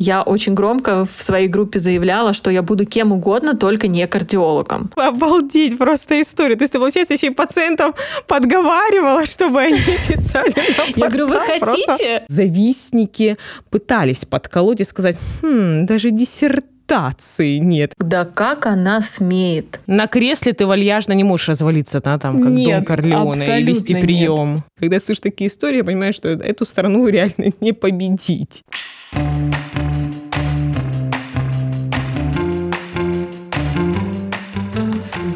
Я очень громко в своей группе заявляла, что я буду кем угодно, только не кардиологом. Обалдеть просто история. То есть ты, получается, еще и пациентов подговаривала, чтобы они писали Я говорю, вы хотите? Завистники пытались подколоть и сказать, хм, даже диссертации нет. Да как она смеет? На кресле ты вальяжно не можешь развалиться, да, там, как Нет, Дон Корлеоне и вести прием. Когда я слышу такие истории, я понимаю, что эту страну реально не победить.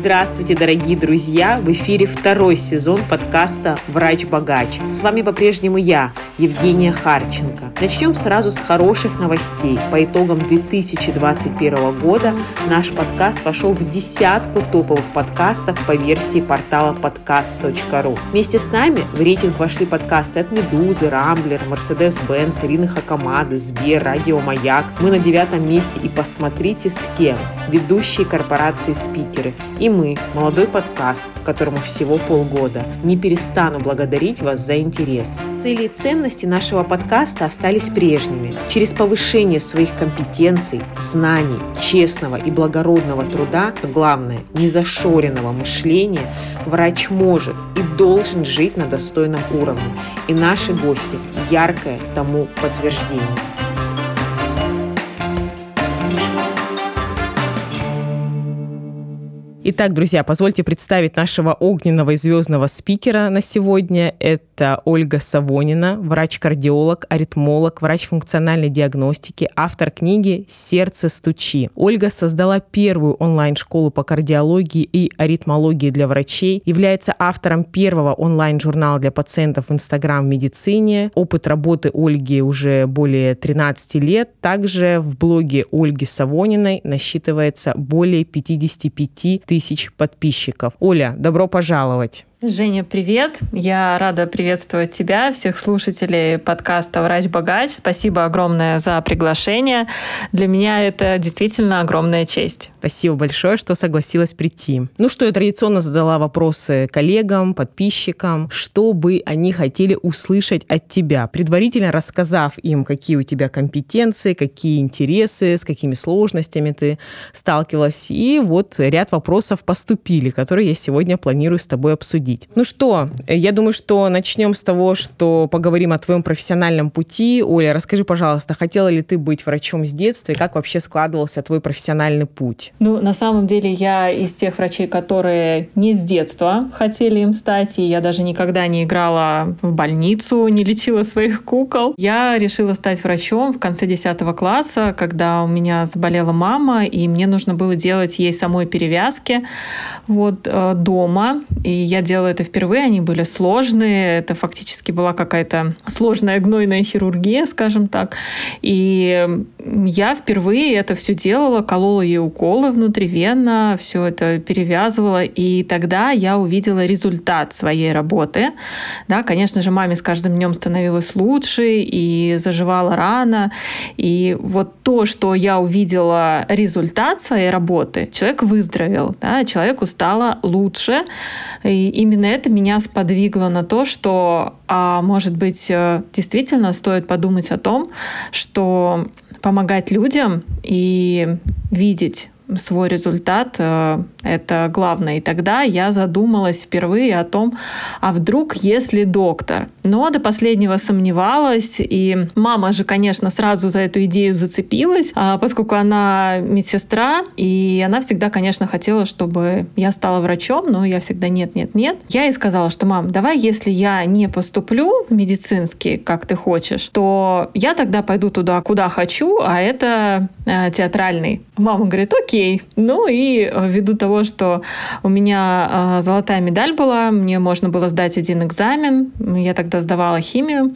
Здравствуйте, дорогие друзья! В эфире второй сезон подкаста «Врач-богач». С вами по-прежнему я, Евгения Харченко. Начнем сразу с хороших новостей. По итогам 2021 года наш подкаст вошел в десятку топовых подкастов по версии портала podcast.ru. Вместе с нами в рейтинг вошли подкасты от «Медузы», «Рамблер», «Мерседес-Бенц», «Ирины Хакамады», «Сбер», «Радио Маяк». Мы на девятом месте и посмотрите с кем. Ведущие корпорации спикеры. И мы, молодой подкаст, которому всего полгода. Не перестану благодарить вас за интерес. Цели и ценности нашего подкаста остались прежними. Через повышение своих компетенций, знаний, честного и благородного труда, а главное, незашоренного мышления, врач может и должен жить на достойном уровне. И наши гости – яркое тому подтверждение. Итак, друзья, позвольте представить нашего огненного и звездного спикера на сегодня. Это Ольга Савонина, врач-кардиолог, аритмолог, врач функциональной диагностики, автор книги «Сердце стучи». Ольга создала первую онлайн-школу по кардиологии и аритмологии для врачей, является автором первого онлайн-журнала для пациентов в Инстаграм медицине. Опыт работы Ольги уже более 13 лет. Также в блоге Ольги Савониной насчитывается более 55 тысяч подписчиков. Оля, добро пожаловать! Женя, привет! Я рада приветствовать тебя, всех слушателей подкаста «Врач-богач». Спасибо огромное за приглашение. Для меня это действительно огромная честь. Спасибо большое, что согласилась прийти. Ну что, я традиционно задала вопросы коллегам, подписчикам, что бы они хотели услышать от тебя, предварительно рассказав им, какие у тебя компетенции, какие интересы, с какими сложностями ты сталкивалась. И вот ряд вопросов поступили, которые я сегодня планирую с тобой обсудить обсудить. Ну что, я думаю, что начнем с того, что поговорим о твоем профессиональном пути. Оля, расскажи, пожалуйста, хотела ли ты быть врачом с детства и как вообще складывался твой профессиональный путь? Ну, на самом деле, я из тех врачей, которые не с детства хотели им стать, и я даже никогда не играла в больницу, не лечила своих кукол. Я решила стать врачом в конце 10 класса, когда у меня заболела мама, и мне нужно было делать ей самой перевязки вот, э, дома. И я делала делала это впервые, они были сложные, это фактически была какая-то сложная гнойная хирургия, скажем так. И я впервые это все делала, колола ей уколы внутривенно, все это перевязывала, и тогда я увидела результат своей работы. Да, конечно же, маме с каждым днем становилось лучше, и заживала рано. И вот то, что я увидела результат своей работы, человек выздоровел, да, человеку стало лучше, и именно это меня сподвигло на то, что, а, может быть, э, действительно стоит подумать о том, что помогать людям и видеть свой результат э, — это главное. И тогда я задумалась впервые о том, а вдруг если доктор? Но до последнего сомневалась, и мама же, конечно, сразу за эту идею зацепилась, а, поскольку она медсестра, и она всегда, конечно, хотела, чтобы я стала врачом, но я всегда нет, нет, нет. Я ей сказала, что, мам, давай, если я не поступлю в медицинский, как ты хочешь, то я тогда пойду туда, куда хочу, а это э, театральный. Мама говорит, окей, окей. Ну и э, ввиду того, что у меня э, золотая медаль была, мне можно было сдать один экзамен. Я тогда сдавала химию.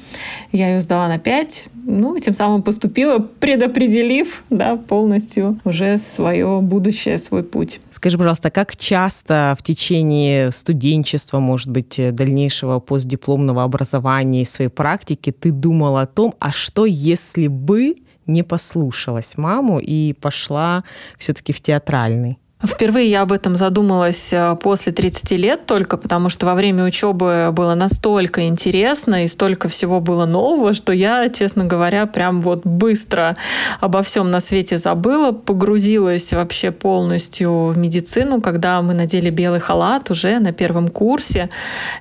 Я ее сдала на 5. Ну, и тем самым поступила, предопределив да, полностью уже свое будущее, свой путь. Скажи, пожалуйста, как часто в течение студенчества, может быть, дальнейшего постдипломного образования и своей практики ты думала о том, а что если бы не послушалась маму и пошла все-таки в театральный? Впервые я об этом задумалась э, после 30 лет только, потому что во время учебы было настолько интересно и столько всего было нового, что я, честно говоря, прям вот быстро обо всем на свете забыла, погрузилась вообще полностью в медицину, когда мы надели белый халат уже на первом курсе.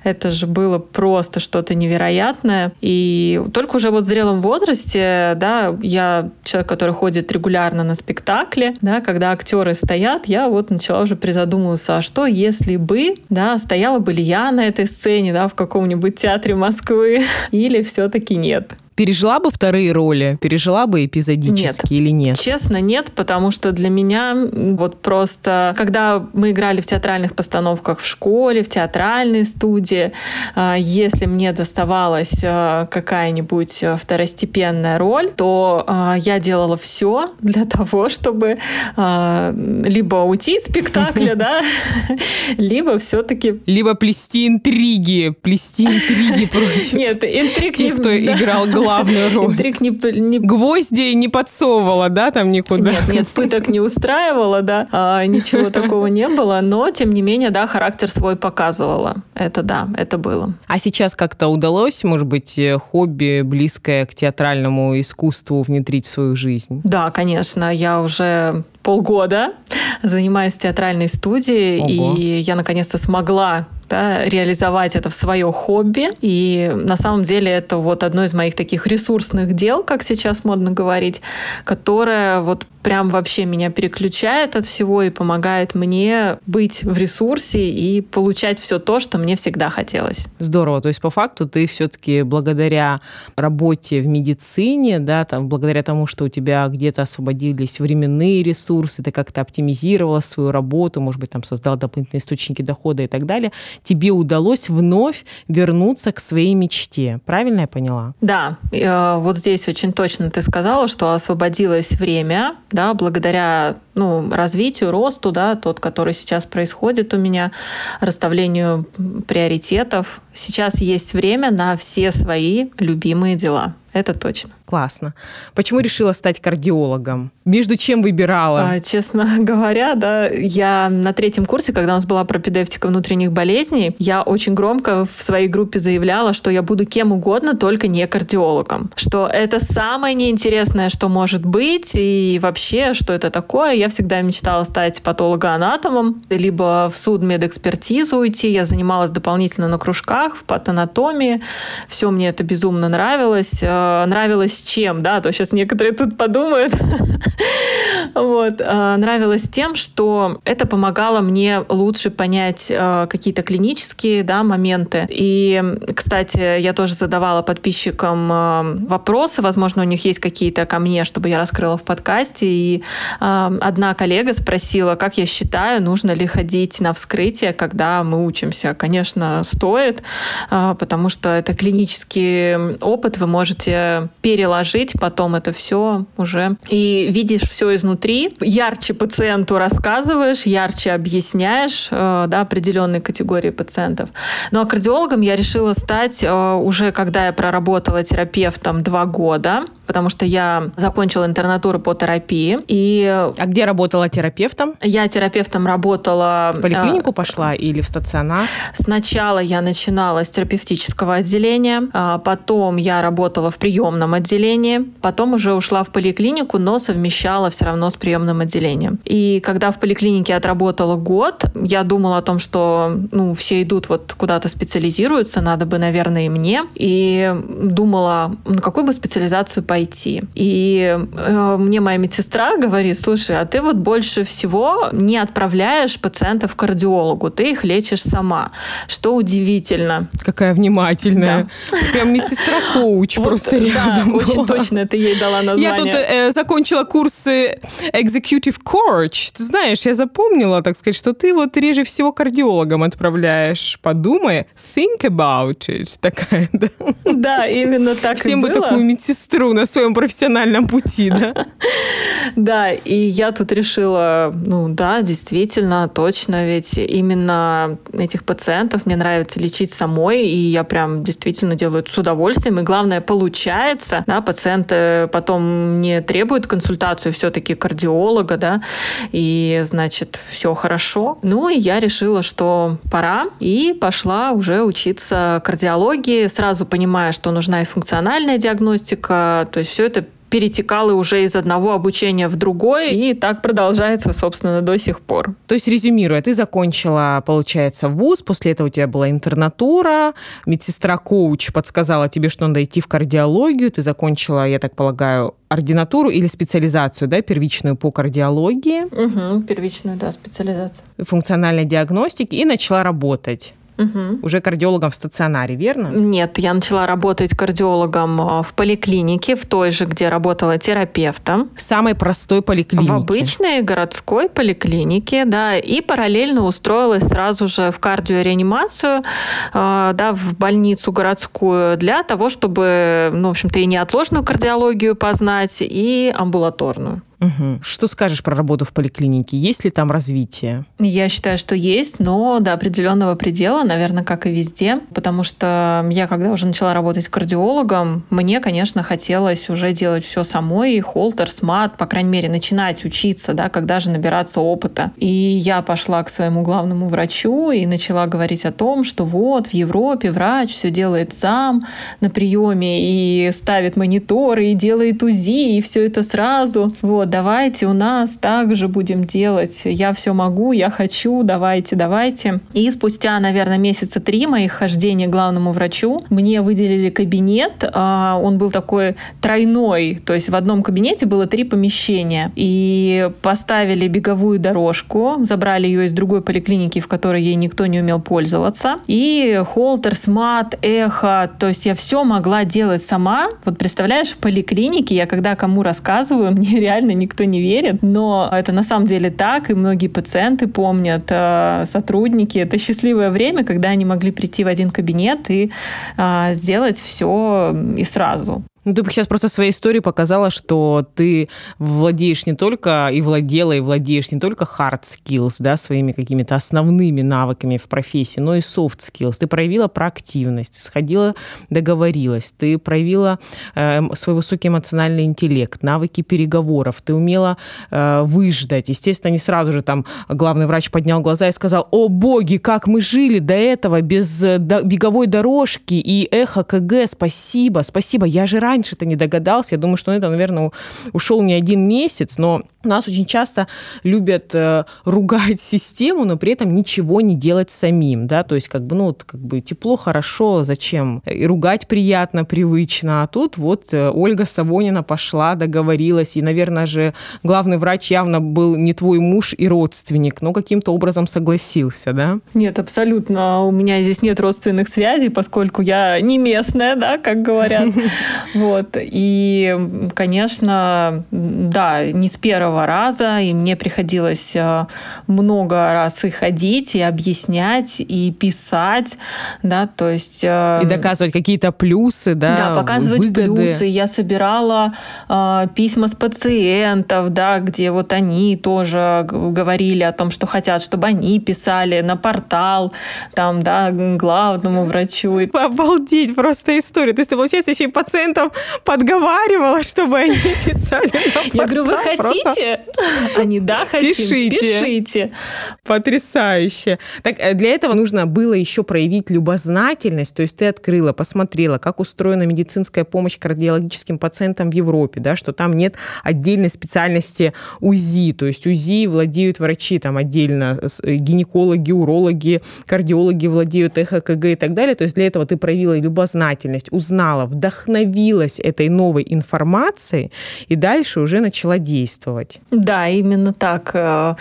Это же было просто что-то невероятное. И только уже вот в зрелом возрасте, да, я человек, который ходит регулярно на спектакли, да, когда актеры стоят, я вот начала уже призадумываться, а что если бы, да, стояла бы ли я на этой сцене, да, в каком-нибудь театре Москвы, или все-таки нет. Пережила бы вторые роли? Пережила бы эпизодически нет. или нет? Честно, нет, потому что для меня вот просто, когда мы играли в театральных постановках в школе, в театральной студии, а, если мне доставалась а, какая-нибудь второстепенная роль, то а, я делала все для того, чтобы либо уйти из спектакля, да, либо все-таки... Либо плести интриги, плести интриги против Нет, интриг тех, кто играл главную главную роль. Интриг не, не... Гвозди не подсовывала, да, там никуда? Нет, нет, пыток не устраивала, да, а, ничего такого не было, но, тем не менее, да, характер свой показывала. Это да, это было. А сейчас как-то удалось, может быть, э, хобби, близкое к театральному искусству, внедрить в свою жизнь? Да, конечно, я уже полгода занимаюсь в театральной студии, Ого. и я наконец-то смогла да, реализовать это в свое хобби. И на самом деле это вот одно из моих таких ресурсных дел, как сейчас модно говорить, которое вот прям вообще меня переключает от всего и помогает мне быть в ресурсе и получать все то, что мне всегда хотелось. Здорово. То есть по факту ты все-таки благодаря работе в медицине, да, там, благодаря тому, что у тебя где-то освободились временные ресурсы, ты как-то оптимизировала свою работу, может быть, там создал дополнительные источники дохода и так далее, тебе удалось вновь вернуться к своей мечте. Правильно я поняла? Да. Э, вот здесь очень точно ты сказала, что освободилось время, да, благодаря ну, развитию, росту, да, тот, который сейчас происходит у меня, расставлению приоритетов. Сейчас есть время на все свои любимые дела. Это точно. Классно. Почему решила стать кардиологом? Между чем выбирала? А, честно говоря, да, я на третьем курсе, когда у нас была пропедевтика внутренних болезней, я очень громко в своей группе заявляла, что я буду кем угодно, только не кардиологом. Что это самое неинтересное, что может быть, и вообще, что это такое. Я всегда мечтала стать патологоанатомом, либо в судмедэкспертизу уйти. Я занималась дополнительно на кружках в патанатомии. Все мне это безумно нравилось Э, нравилось чем, да, то сейчас некоторые тут подумают. вот, э, нравилось тем, что это помогало мне лучше понять э, какие-то клинические, да, моменты. И, кстати, я тоже задавала подписчикам вопросы, возможно, у них есть какие-то ко мне, чтобы я раскрыла в подкасте, и одна коллега спросила, как я считаю, нужно ли ходить на вскрытие, когда мы учимся. Конечно, стоит, потому что это клинический опыт, вы можете можете переложить потом это все уже. И видишь все изнутри, ярче пациенту рассказываешь, ярче объясняешь э, да, определенные категории пациентов. Ну а кардиологом я решила стать э, уже, когда я проработала терапевтом два года потому что я закончила интернатуру по терапии. И... А где работала терапевтом? Я терапевтом работала... В поликлинику пошла или в стационар? Сначала я начинала с терапевтического отделения, а потом я работала в приемном отделении, потом уже ушла в поликлинику, но совмещала все равно с приемным отделением. И когда в поликлинике отработала год, я думала о том, что ну, все идут вот куда-то специализируются, надо бы, наверное, и мне. И думала, на какую бы специализацию пойти пойти. И э, мне моя медсестра говорит, слушай, а ты вот больше всего не отправляешь пациентов к кардиологу, ты их лечишь сама, что удивительно. Какая внимательная. Да. Прям медсестра-коуч просто рядом Да, очень точно это ей дала название. Я тут э, закончила курсы Executive Coach. Ты знаешь, я запомнила, так сказать, что ты вот реже всего кардиологам отправляешь. Подумай, think about it. Такая, да? Да, именно так Всем бы такую медсестру на своем профессиональном пути, да? Да, и я тут решила, ну да, действительно, точно, ведь именно этих пациентов мне нравится лечить самой, и я прям действительно делаю это с удовольствием, и главное, получается, да, пациенты потом не требуют консультацию все-таки кардиолога, да, и, значит, все хорошо. Ну, и я решила, что пора, и пошла уже учиться кардиологии, сразу понимая, что нужна и функциональная диагностика, то есть все это перетекало уже из одного обучения в другое, и так продолжается, собственно, до сих пор. То есть, резюмируя, ты закончила, получается, вуз, после этого у тебя была интернатура, медсестра-коуч подсказала тебе, что надо идти в кардиологию, ты закончила, я так полагаю, ординатуру или специализацию, да, первичную по кардиологии. Угу, первичную, да, специализацию. Функциональной диагностики и начала работать. Угу. Уже кардиологом в стационаре, верно? Нет, я начала работать кардиологом а, в поликлинике, в той же, где работала терапевтом. В самой простой поликлинике? В обычной городской поликлинике, да. И параллельно устроилась сразу же в кардиореанимацию, а, да, в больницу городскую для того, чтобы, ну, в общем-то, и неотложную кардиологию познать, и амбулаторную. Угу. Что скажешь про работу в поликлинике? Есть ли там развитие? Я считаю, что есть, но до определенного предела, наверное, как и везде. Потому что я, когда уже начала работать кардиологом, мне, конечно, хотелось уже делать все самой, холтер, смат, по крайней мере, начинать учиться, да, когда же набираться опыта. И я пошла к своему главному врачу и начала говорить о том, что вот в Европе врач все делает сам на приеме и ставит мониторы, и делает УЗИ, и все это сразу. Вот давайте у нас также будем делать, я все могу, я хочу, давайте, давайте. И спустя, наверное, месяца три моих хождения к главному врачу мне выделили кабинет, а, он был такой тройной, то есть в одном кабинете было три помещения, и поставили беговую дорожку, забрали ее из другой поликлиники, в которой ей никто не умел пользоваться, и холтер, смат, эхо, то есть я все могла делать сама. Вот представляешь, в поликлинике я когда кому рассказываю, мне реально никто не верит, но это на самом деле так, и многие пациенты помнят, э, сотрудники. Это счастливое время, когда они могли прийти в один кабинет и э, сделать все и сразу. Ну, ты бы сейчас просто своей историей показала, что ты владеешь не только и владела, и владеешь не только hard skills, да, своими какими-то основными навыками в профессии, но и soft skills. Ты проявила проактивность, сходила, договорилась, ты проявила э, свой высокий эмоциональный интеллект, навыки переговоров, ты умела э, выждать. Естественно, не сразу же там главный врач поднял глаза и сказал, о боги, как мы жили до этого без э, беговой дорожки и эхо КГ, спасибо, спасибо, я же раньше раньше-то не догадался. Я думаю, что на это, наверное, ушел не один месяц, но нас очень часто любят э, ругать систему, но при этом ничего не делать самим, да, то есть как бы, ну, вот, как бы тепло, хорошо, зачем? И ругать приятно, привычно, а тут вот э, Ольга Савонина пошла, договорилась, и, наверное же, главный врач явно был не твой муж и родственник, но каким-то образом согласился, да? Нет, абсолютно. У меня здесь нет родственных связей, поскольку я не местная, да, как говорят. Вот. И, конечно, да, не с первого раза, и мне приходилось э, много раз и ходить, и объяснять, и писать, да, то есть... Э, и доказывать какие-то плюсы, да, Да, показывать выгоды. плюсы. Я собирала э, письма с пациентов, да, где вот они тоже говорили о том, что хотят, чтобы они писали на портал, там, да, главному врачу. Обалдеть просто история. То есть, получается, еще и пациентов подговаривала, чтобы они писали Я говорю, вы хотите? Они, да, хотим. Пишите. Пишите. Потрясающе. Так, э, для этого нужно было еще проявить любознательность, то есть ты открыла, посмотрела, как устроена медицинская помощь кардиологическим пациентам в Европе, да, что там нет отдельной специальности УЗИ, то есть УЗИ владеют врачи там отдельно, э, гинекологи, урологи, кардиологи владеют эхо, КГ и так далее, то есть для этого ты проявила любознательность, узнала, вдохновилась наглоталась этой новой информации и дальше уже начала действовать. Да, именно так. Э,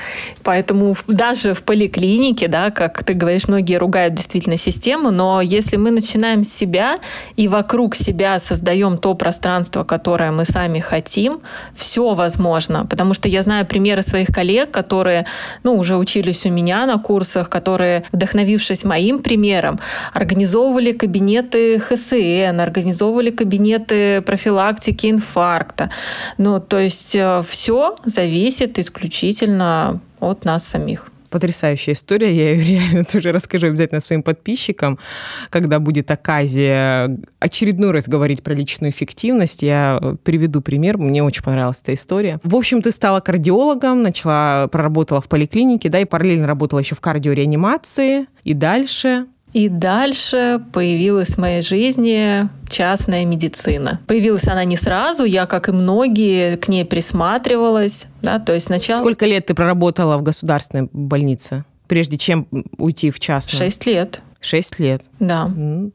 поэтому даже в поликлинике, да, как ты говоришь, многие ругают действительно систему, но если мы начинаем с себя и вокруг себя создаем то пространство, которое мы сами хотим, все возможно. Потому что я знаю примеры своих коллег, которые ну, уже учились у меня на курсах, которые, вдохновившись моим примером, организовывали кабинеты ХСН, организовывали кабинеты советы профилактики инфаркта. Ну, то есть э, все зависит исключительно от нас самих потрясающая история. Я ее реально тоже расскажу обязательно своим подписчикам, когда будет оказия очередной раз говорить про личную эффективность. Я приведу пример. Мне очень понравилась эта история. В общем, ты стала кардиологом, начала, проработала в поликлинике, да, и параллельно работала еще в кардиореанимации. И дальше и дальше появилась в моей жизни частная медицина. Появилась она не сразу, я, как и многие, к ней присматривалась. Да, то есть сначала... Сколько лет ты проработала в государственной больнице, прежде чем уйти в частную? Шесть лет. Шесть лет. Да.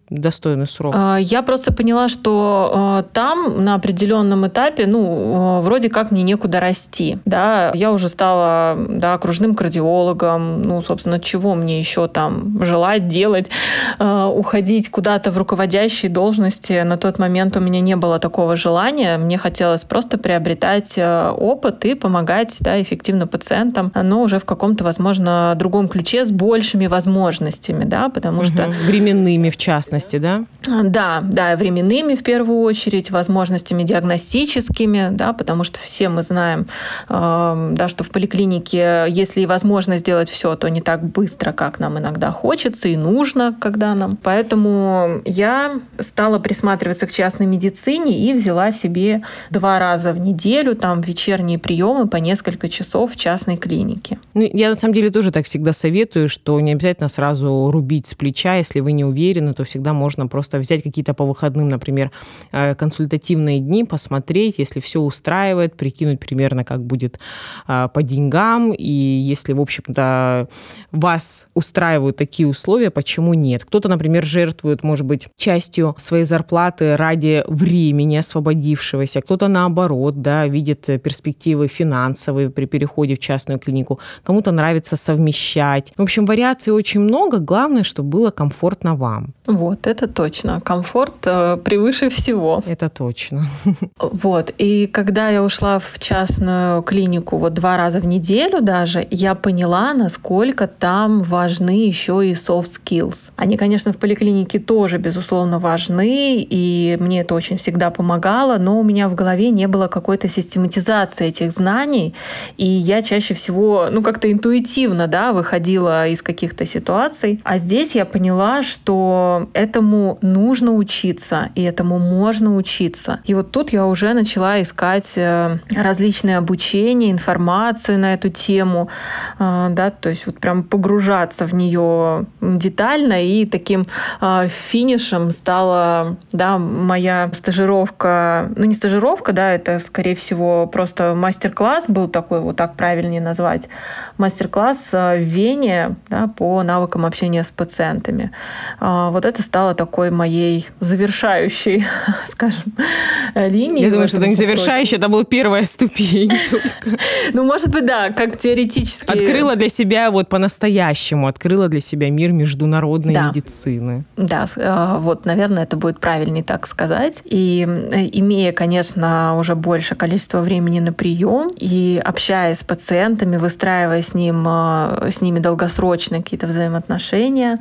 Достойный срок. А, я просто поняла, что а, там на определенном этапе, ну, а, вроде как мне некуда расти. Да, я уже стала да, окружным кардиологом. Ну, собственно, чего мне еще там желать, делать, уходить куда-то в руководящие должности. На тот момент у меня не было такого желания. Мне хотелось просто приобретать опыт и помогать да, эффективно пациентам, но уже в каком-то, возможно, другом ключе с большими возможностями, да, потому угу. что... Временными, в частности, да? Да, да, временными в первую очередь, возможностями диагностическими, да, потому что все мы знаем, э, да, что в поликлинике, если и возможно сделать все, то не так быстро, как нам иногда хочется и нужно, когда нам. Поэтому я стала присматриваться к частной медицине и взяла себе два раза в неделю там вечерние приемы по несколько часов в частной клинике. Ну, я на самом деле тоже так всегда советую, что не обязательно сразу рубить с плеча, если вы не уверены, то всегда можно просто взять какие-то по выходным, например, э, консультативные дни, посмотреть, если все устраивает, прикинуть примерно, как будет э, по деньгам, и если, в общем-то, вас устраивают такие условия, почему нет? Кто-то, например, жертвует, может быть, частью своей зарплаты ради времени освободившегося, кто-то наоборот, да, видит перспективы финансовые при переходе в частную клинику, кому-то нравится совмещать. В общем, вариаций очень много, главное, чтобы было комфортно вам. Вот, это точно. Комфорт э, превыше всего. Это точно. Вот. И когда я ушла в частную клинику вот два раза в неделю даже, я поняла, насколько там важны еще и soft skills. Они, конечно, в поликлинике тоже, безусловно, важны, и мне это очень всегда помогало, но у меня в голове не было какой-то систематизации этих знаний, и я чаще всего, ну, как-то интуитивно, да, выходила из каких-то ситуаций. А здесь я поняла, что этому нужно учиться, и этому можно учиться. И вот тут я уже начала искать э, различные обучения, информации на эту тему, э, да, то есть вот прям погружаться в нее детально, и таким э, финишем стала, да, моя стажировка, ну не стажировка, да, это скорее всего просто мастер-класс был такой, вот так правильнее назвать, мастер-класс в Вене, да, по навыкам общения с пациентами. Вот это стало такой моей завершающей, скажем, линией. Я думаю, что это не завершающая, это была первая ступень. Ну, может быть, да, как теоретически. Открыла для себя вот по-настоящему, открыла для себя мир международной медицины. Да, э, вот, наверное, это будет правильнее так сказать. И имея, конечно, уже больше количества времени на прием и общаясь с пациентами, выстраивая с, ним, э, с ними долгосрочные какие-то взаимоотношения,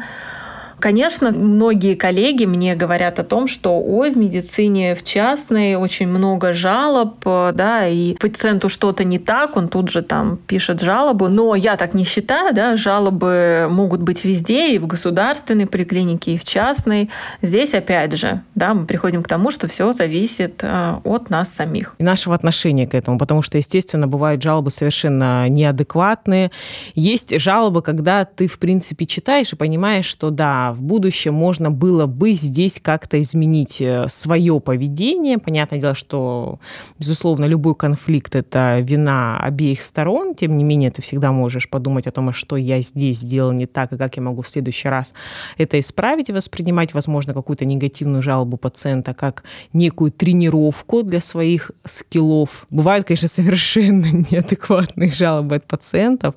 Конечно, многие коллеги мне говорят о том, что ой, в медицине в частной очень много жалоб, да, и пациенту что-то не так, он тут же там пишет жалобу, но я так не считаю, да, жалобы могут быть везде, и в государственной поликлинике, и в частной. Здесь, опять же, да, мы приходим к тому, что все зависит э, от нас самих. И нашего отношения к этому, потому что, естественно, бывают жалобы совершенно неадекватные. Есть жалобы, когда ты, в принципе, читаешь и понимаешь, что да, в будущем можно было бы здесь как-то изменить э, свое поведение. Понятное дело, что, безусловно, любой конфликт – это вина обеих сторон. Тем не менее, ты всегда можешь подумать о том, а что я здесь сделал не так, и как я могу в следующий раз это исправить воспринимать, возможно, какую-то негативную жалобу пациента как некую тренировку для своих скиллов. Бывают, конечно, совершенно неадекватные жалобы от пациентов.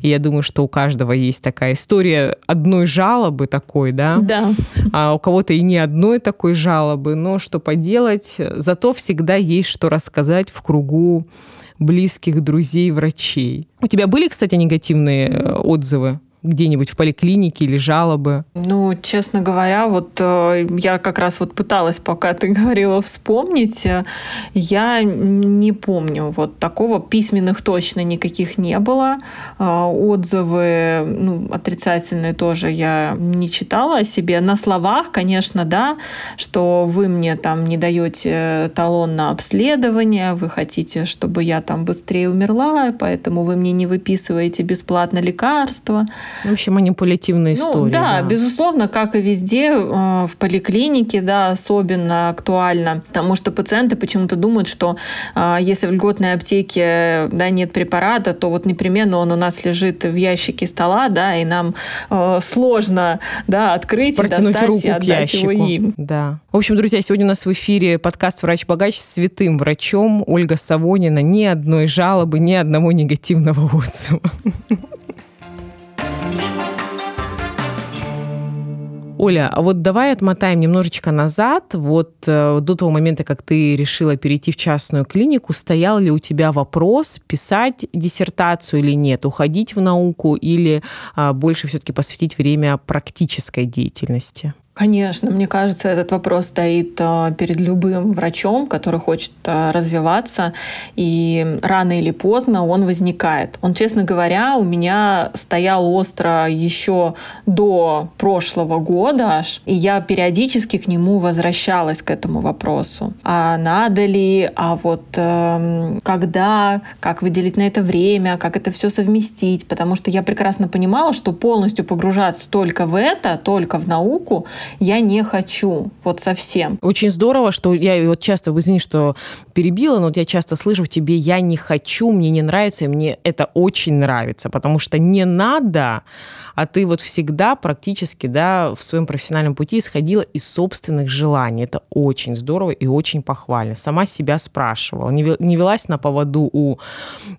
И я думаю, что у каждого есть такая история одной жалобы, так такой, да? Да. А у кого-то и не одной такой жалобы, но что поделать, зато всегда есть что рассказать в кругу близких друзей, врачей. У тебя были, кстати, негативные э, отзывы? Где-нибудь в поликлинике или жалобы? Ну, честно говоря, вот э, я как раз вот пыталась, пока ты говорила, вспомнить. Я не помню вот такого. Письменных точно никаких не было. Э, отзывы ну, отрицательные тоже я не читала о себе. На словах, конечно, да, что вы мне там не даете талон на обследование, вы хотите, чтобы я там быстрее умерла, поэтому вы мне не выписываете бесплатно лекарства. В общем, манипулятивная ну, история. Да, да, безусловно, как и везде, э, в поликлинике, да, особенно актуально, потому что пациенты почему-то думают, что э, если в льготной аптеке да, нет препарата, то вот непременно он у нас лежит в ящике стола, да, и нам э, сложно да, открыть, Протянуть достать руку и отдать к ящику. его им. Да. В общем, друзья, сегодня у нас в эфире подкаст «Врач-богач» с святым врачом Ольга Савонина. Ни одной жалобы, ни одного негативного отзыва. Оля, а вот давай отмотаем немножечко назад. Вот э, до того момента, как ты решила перейти в частную клинику, стоял ли у тебя вопрос писать диссертацию или нет, уходить в науку или э, больше все-таки посвятить время практической деятельности? Конечно, мне кажется, этот вопрос стоит а, перед любым врачом, который хочет а, развиваться, и рано или поздно он возникает. Он, честно говоря, у меня стоял остро еще до прошлого года аж, и я периодически к нему возвращалась к этому вопросу. А надо ли, а вот э, когда, как выделить на это время, как это все совместить, потому что я прекрасно понимала, что полностью погружаться только в это, только в науку, я не хочу, вот совсем. Очень здорово, что я вот часто, извини, что перебила, но вот я часто слышу в тебе «я не хочу», «мне не нравится», и мне это очень нравится, потому что не надо, а ты вот всегда практически, да, в своем профессиональном пути исходила из собственных желаний. Это очень здорово и очень похвально. Сама себя спрашивала, не велась на поводу у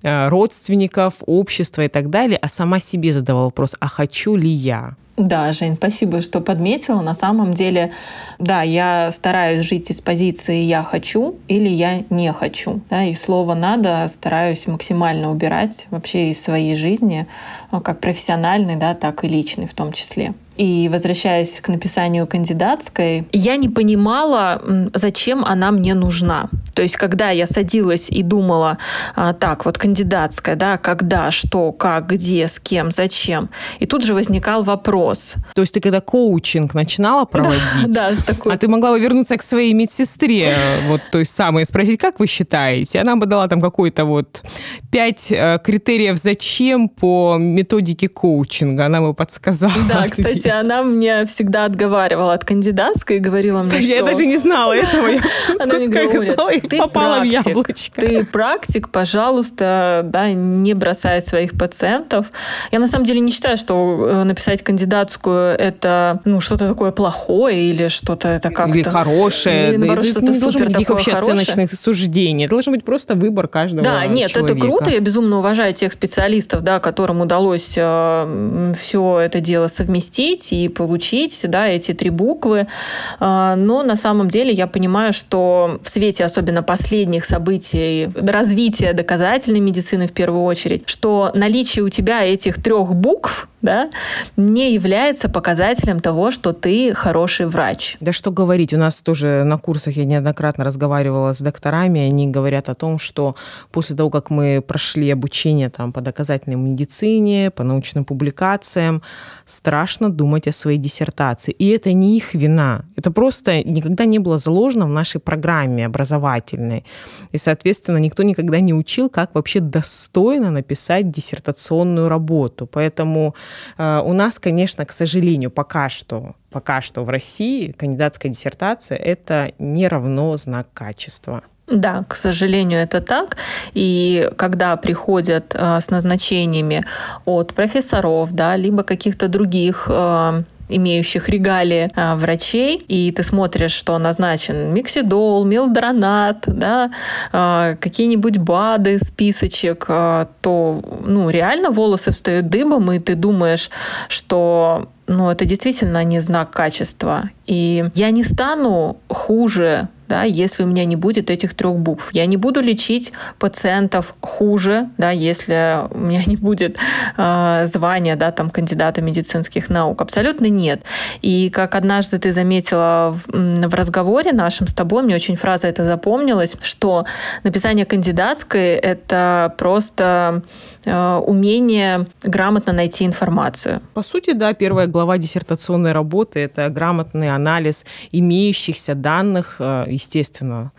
э, родственников, общества и так далее, а сама себе задавала вопрос, а хочу ли я? Да, Жень, спасибо, что подметила. На самом деле, да, я стараюсь жить из позиции «я хочу» или «я не хочу». Да, и слово «надо» стараюсь максимально убирать вообще из своей жизни, как профессиональной, да, так и личной в том числе. И возвращаясь к написанию кандидатской, я не понимала, зачем она мне нужна. То есть, когда я садилась и думала, а, так, вот кандидатская, да, когда, что, как, где, с кем, зачем. И тут же возникал вопрос. То есть ты когда коучинг начинала проводить, да, да, такой... а ты могла бы вернуться к своей медсестре, вот той самой, спросить, как вы считаете? Она бы дала там какой-то вот пять э, критериев зачем по методике коучинга. Она бы подсказала. Да, кстати, она мне всегда отговаривала от кандидатской и говорила мне, я что... даже не знала этого. Я мне говорит, ты попала в яблочко. Ты практик, пожалуйста, да, не бросай своих пациентов. Я на самом деле не считаю, что э, написать кандидатскую это ну что-то такое плохое или что-то это как-то или хорошее. Или наоборот, что-то не должно супер быть вообще оценочных суждений. Это должен быть просто выбор каждого Да, нет, это круто. Я безумно уважаю тех специалистов, да, которым удалось э, все это дело совместить и получить, да, эти три буквы. Э, но на самом деле я понимаю, что в свете особенно последних событий, развития доказательной медицины в первую очередь, что наличие у тебя этих трех букв да, не является показателем того, что ты хороший врач. Да что говорить, у нас тоже на курсах я неоднократно разговаривала с докторами, они говорят о том, что после того, как мы прошли обучение там, по доказательной медицине, по научным публикациям, страшно думать о своей диссертации. И это не их вина. Это просто никогда не было заложено в нашей программе образовательной. И, соответственно, никто никогда не учил, как вообще достойно написать диссертационную работу. Поэтому Э, у нас, конечно, к сожалению, пока что, пока что в России кандидатская диссертация – это не равно знак качества. Да, к сожалению, это так. И когда приходят э, с назначениями от профессоров, да, либо каких-то других э, имеющих регалии а, врачей, и ты смотришь, что назначен миксидол, милдронат, да, а, какие-нибудь БАДы, списочек, а, то ну, реально волосы встают дыбом, и ты думаешь, что ну, это действительно не знак качества. И я не стану хуже да, если у меня не будет этих трех букв. Я не буду лечить пациентов хуже, да, если у меня не будет э, звания да, там, кандидата медицинских наук. Абсолютно нет. И как однажды ты заметила в, в разговоре нашем с тобой, мне очень фраза эта запомнилась, что написание кандидатской — это просто э, умение грамотно найти информацию. По сути, да, первая глава диссертационной работы — это грамотный анализ имеющихся данных, э, естественно,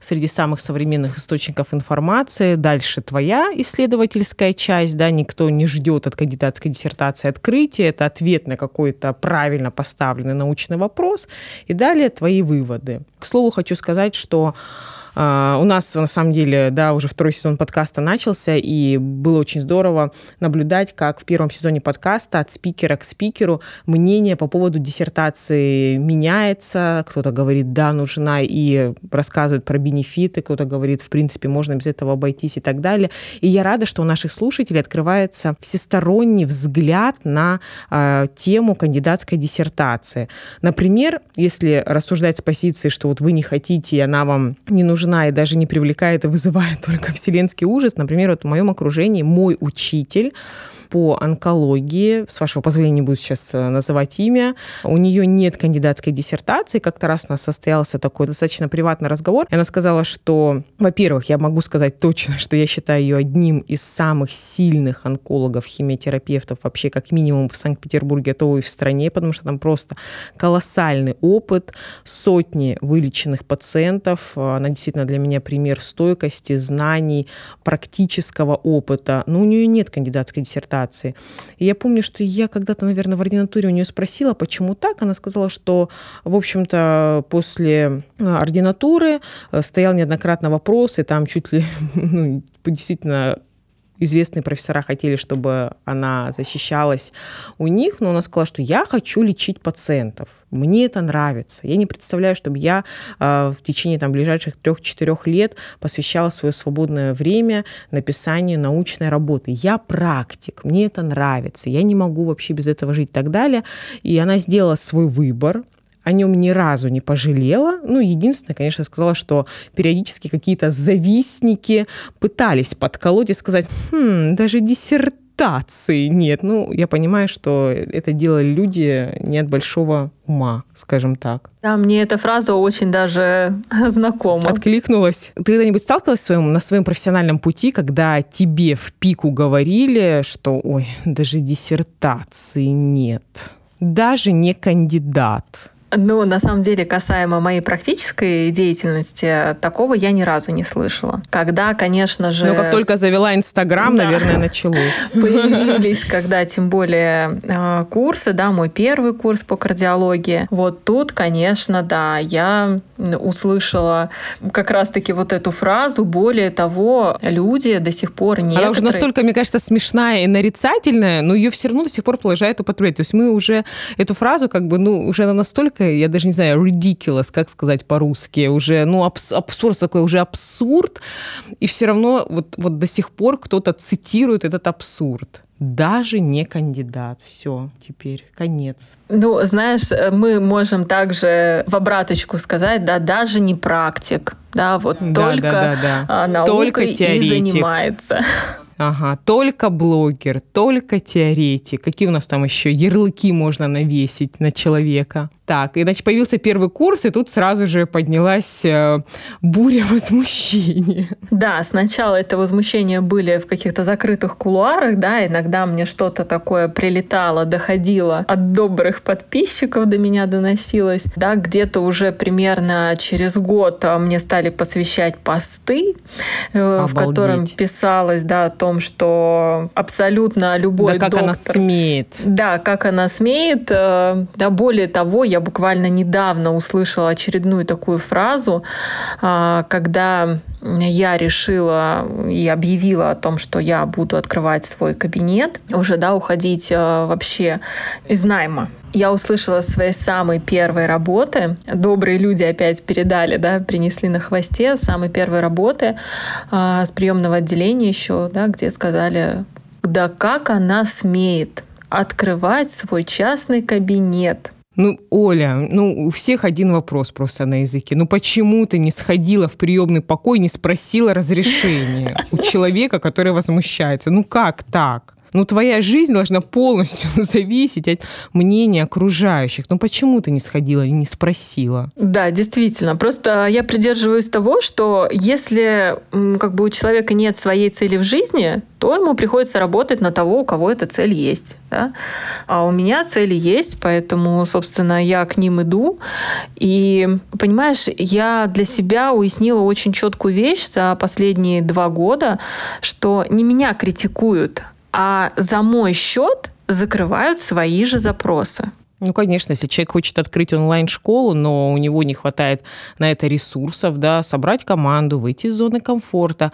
среди самых современных источников информации. Дальше твоя исследовательская часть, да, никто не ждет от кандидатской диссертации открытия, это ответ на какой-то правильно поставленный научный вопрос, и далее твои выводы. К слову, хочу сказать, что у нас, на самом деле, да, уже второй сезон подкаста начался, и было очень здорово наблюдать, как в первом сезоне подкаста от спикера к спикеру мнение по поводу диссертации меняется. Кто-то говорит, да, нужна, и рассказывает про бенефиты, кто-то говорит, в принципе, можно без этого обойтись и так далее. И я рада, что у наших слушателей открывается всесторонний взгляд на э, тему кандидатской диссертации. Например, если рассуждать с позиции, что вот вы не хотите, и она вам не нужна, нужна и даже не привлекает и вызывает только вселенский ужас. Например, вот в моем окружении мой учитель по онкологии, с вашего позволения не буду сейчас э, называть имя, у нее нет кандидатской диссертации. Как-то раз у нас состоялся такой достаточно приватный разговор, и она сказала, что, во-первых, я могу сказать точно, что я считаю ее одним из самых сильных онкологов, химиотерапевтов вообще как минимум в Санкт-Петербурге, а то и в стране, потому что там просто колоссальный опыт, сотни вылеченных пациентов. Она действительно для меня пример стойкости, знаний, практического опыта. Но у нее нет кандидатской диссертации диссертации. И я помню, что я когда-то, наверное, в ординатуре у нее спросила, почему так. Она сказала, что, в общем-то, после а, ординатуры э, стоял неоднократно вопрос, и там чуть ли ну, действительно известные профессора хотели, чтобы она защищалась у них, но она сказала, что я хочу лечить пациентов, мне это нравится. Я не представляю, чтобы я э, в течение там, ближайших трех-четырех лет посвящала свое свободное время написанию научной работы. Я практик, мне это нравится, я не могу вообще без этого жить и так далее. И она сделала свой выбор, о нем ни разу не пожалела. Ну, единственное, конечно, сказала, что периодически какие-то завистники пытались подколоть и сказать, хм, даже диссертации нет. Ну, я понимаю, что это делали люди не от большого ума, скажем так. Да, мне эта фраза очень даже знакома. Откликнулась. Ты когда-нибудь сталкивалась своем, на своем профессиональном пути, когда тебе в пику говорили, что, ой, даже диссертации нет, даже не кандидат? Ну, на самом деле, касаемо моей практической деятельности, такого я ни разу не слышала. Когда, конечно же... Ну, как только завела Инстаграм, да. наверное, началось. Появились, когда тем более а, курсы, да, мой первый курс по кардиологии. Вот тут, конечно, да, я услышала как раз-таки вот эту фразу. Более того, люди до сих пор не. Она уже настолько, мне кажется, смешная и нарицательная, но ее все равно до сих пор продолжают употреблять. То есть мы уже эту фразу как бы, ну, уже настолько я даже не знаю, ridiculous, как сказать по-русски, уже, ну, абс абсурд такой, уже абсурд, и все равно вот, вот до сих пор кто-то цитирует этот абсурд даже не кандидат. Все, теперь конец. Ну, знаешь, мы можем также в обраточку сказать, да, даже не практик, да, вот да, только да, да, да. наукой только теоретик. и занимается. Ага, только блогер, только теоретик. Какие у нас там еще ярлыки можно навесить на человека? Так, иначе появился первый курс, и тут сразу же поднялась э, буря возмущения. Да, сначала это возмущение были в каких-то закрытых кулуарах, да, иногда мне что-то такое прилетало, доходило от добрых подписчиков до меня доносилось, да, где-то уже примерно через год а, мне стали посвящать посты, э, в котором писалось, да, о том, том, что абсолютно любой да, как доктор... она смеет. Да, как она смеет. Э, да, более того, я буквально недавно услышала очередную такую фразу, э, когда я решила и объявила о том, что я буду открывать свой кабинет, уже, да, уходить э, вообще из найма я услышала своей самой первой работы. Добрые люди опять передали, да, принесли на хвосте самой первой работы э, с приемного отделения еще, да, где сказали, да как она смеет открывать свой частный кабинет. Ну, Оля, ну, у всех один вопрос просто на языке. Ну, почему ты не сходила в приемный покой, не спросила разрешения у человека, который возмущается? Ну, как так? Ну, твоя жизнь должна полностью зависеть от мнения окружающих. Ну, почему ты не сходила и не спросила? Да, действительно. Просто я придерживаюсь того, что если как бы у человека нет своей цели в жизни, то ему приходится работать на того, у кого эта цель есть. Да? А у меня цели есть, поэтому, собственно, я к ним иду. И, понимаешь, я для себя уяснила очень четкую вещь за последние два года, что не меня критикуют, а за мой счет закрывают свои же запросы. Ну, конечно, если человек хочет открыть онлайн-школу, но у него не хватает на это ресурсов, да, собрать команду, выйти из зоны комфорта,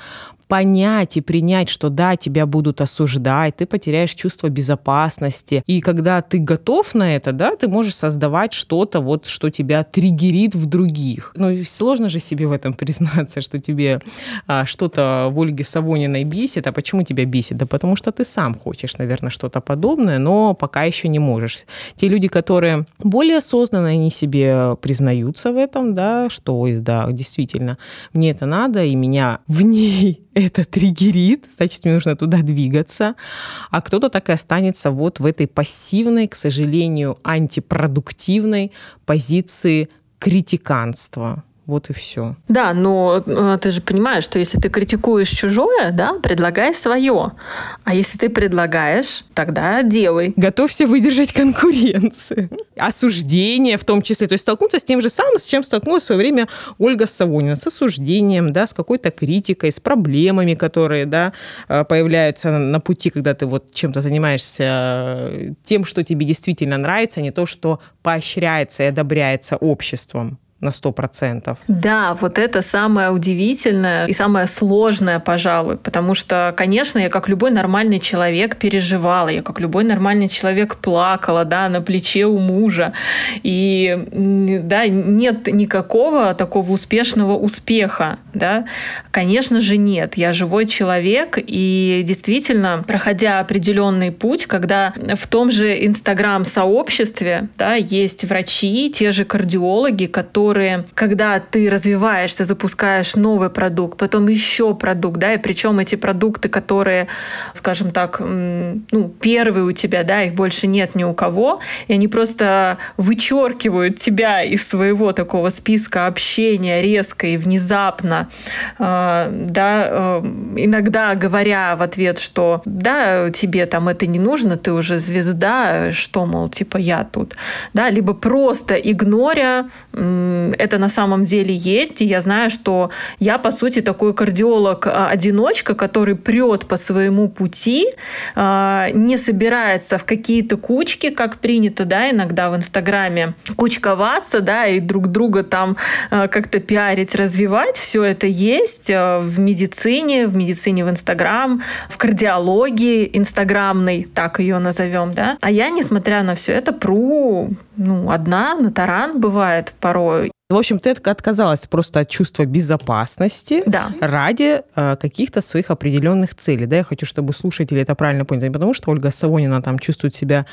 понять и принять, что да, тебя будут осуждать, ты потеряешь чувство безопасности. И когда ты готов на это, да, ты можешь создавать что-то, вот, что тебя триггерит в других. Ну, сложно же себе в этом признаться, что тебе а, что-то в Ольге Савониной бесит. А почему тебя бесит? Да потому что ты сам хочешь, наверное, что-то подобное, но пока еще не можешь. Те люди, которые более осознанно, они себе признаются в этом, да, что, да, действительно, мне это надо, и меня в ней это триггерит, значит, мне нужно туда двигаться, а кто-то так и останется вот в этой пассивной, к сожалению, антипродуктивной позиции критиканства. Вот и все. Да, но э, ты же понимаешь, что если ты критикуешь чужое, да, предлагай свое. А если ты предлагаешь, тогда делай. Готовься выдержать конкуренцию. Осуждение в том числе. То есть столкнуться с тем же самым, с чем столкнулась в свое время Ольга Савонина. С осуждением, да, с какой-то критикой, с проблемами, которые, да, э, появляются на пути, когда ты вот чем-то занимаешься э, тем, что тебе действительно нравится, а не то, что поощряется и одобряется обществом на 100%. Да, вот это самое удивительное и самое сложное, пожалуй, потому что, конечно, я как любой нормальный человек переживала, я как любой нормальный человек плакала, да, на плече у мужа, и, да, нет никакого такого успешного успеха, да, конечно же нет, я живой человек, и действительно, проходя определенный путь, когда в том же Инстаграм-сообществе, да, есть врачи, те же кардиологи, которые которые, когда ты развиваешься, запускаешь новый продукт, потом еще продукт, да, и причем эти продукты, которые, скажем так, ну, первые у тебя, да, их больше нет ни у кого, и они просто вычеркивают тебя из своего такого списка общения резко и внезапно, э, да, э, иногда говоря в ответ, что да, тебе там это не нужно, ты уже звезда, что, мол, типа я тут, да, либо просто игноря это на самом деле есть. И я знаю, что я, по сути, такой кардиолог-одиночка, который прет по своему пути, а, не собирается в какие-то кучки, как принято, да, иногда в Инстаграме, кучковаться, да, и друг друга там а, как-то пиарить, развивать. Все это есть а, в медицине, в медицине в Инстаграм, в кардиологии инстаграмной, так ее назовем, да. А я, несмотря на все это, пру, ну, одна на таран бывает порой. В общем, ты отказалась просто от чувства безопасности да. ради э, каких-то своих определенных целей. Да, я хочу, чтобы слушатели это правильно поняли. Не потому, что Ольга Савонина там чувствует себя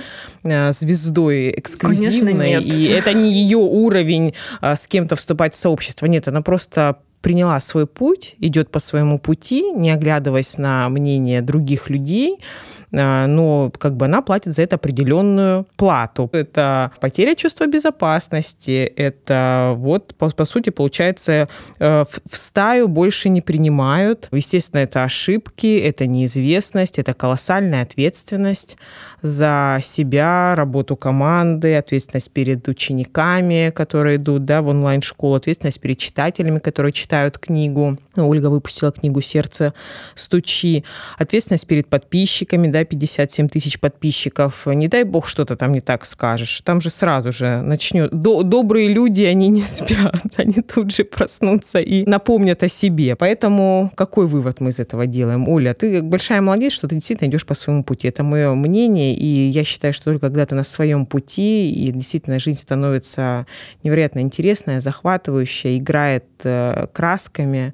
э, звездой эксклюзивной, и это не ее уровень э, с кем-то вступать в сообщество. Нет, она просто приняла свой путь, идет по своему пути, не оглядываясь на мнение других людей, а, но как бы она платит за это определенную плату. Это потеря чувства безопасности, это вот, по, по сути, получается, э, в, в стаю больше не принимают. Естественно, это ошибки, это неизвестность, это колоссальная ответственность за себя, работу команды, ответственность перед учениками, которые идут да, в онлайн-школу, ответственность перед читателями, которые читают книгу. Ольга выпустила книгу «Сердце стучи», ответственность перед подписчиками, да, 57 тысяч подписчиков. Не дай бог что-то там не так скажешь. Там же сразу же начнет... До, добрые люди, они не спят, они тут же проснутся и напомнят о себе. Поэтому какой вывод мы из этого делаем? Оля, ты большая молодец, что ты действительно идешь по своему пути. Это мое мнение, и я считаю, что только когда ты на своем пути, и действительно жизнь становится невероятно интересная, захватывающая, играет э, красками.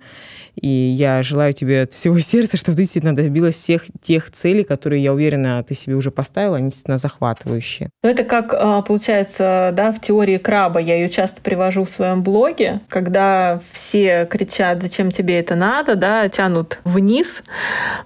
И я желаю тебе от всего сердца, чтобы ты действительно добилась всех тех целей, которые, я уверена, ты себе уже поставила, они действительно захватывающие. Ну, это как а, получается, да, в теории краба, я ее часто привожу в своем блоге, когда все кричат, зачем тебе это надо, да, тянут вниз,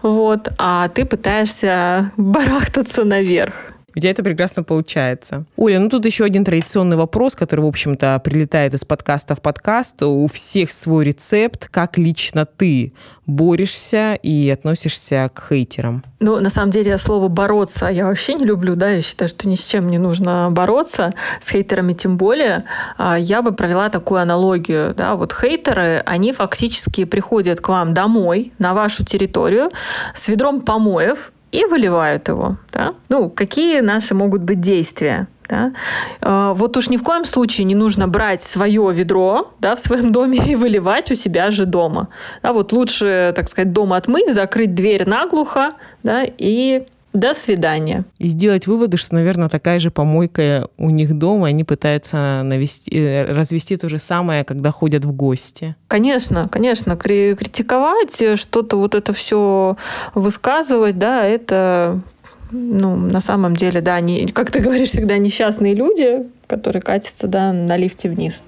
вот, а ты пытаешься барахтаться наверх. У тебя это прекрасно получается. Оля, ну тут еще один традиционный вопрос, который, в общем-то, прилетает из подкаста в подкаст. У всех свой рецепт. Как лично ты борешься и относишься к хейтерам? Ну, на самом деле, слово «бороться» я вообще не люблю, да, я считаю, что ни с чем не нужно бороться, с хейтерами тем более. А, я бы провела такую аналогию, да, вот хейтеры, они фактически приходят к вам домой, на вашу территорию, с ведром помоев, и выливают его. Да? Ну, какие наши могут быть действия? Да? А, вот уж ни в коем случае не нужно брать свое ведро да, в своем доме и выливать у себя же дома. Да, вот лучше, так сказать, дома отмыть, закрыть дверь наглухо да, и до свидания. И сделать выводы, что, наверное, такая же помойка у них дома, они пытаются навести, э, развести то же самое, когда ходят в гости. Конечно, конечно, критиковать, э, что-то вот это все высказывать, да, это ну, на самом деле, да, они, как ты говоришь, всегда несчастные люди, которые катятся, да, на лифте вниз.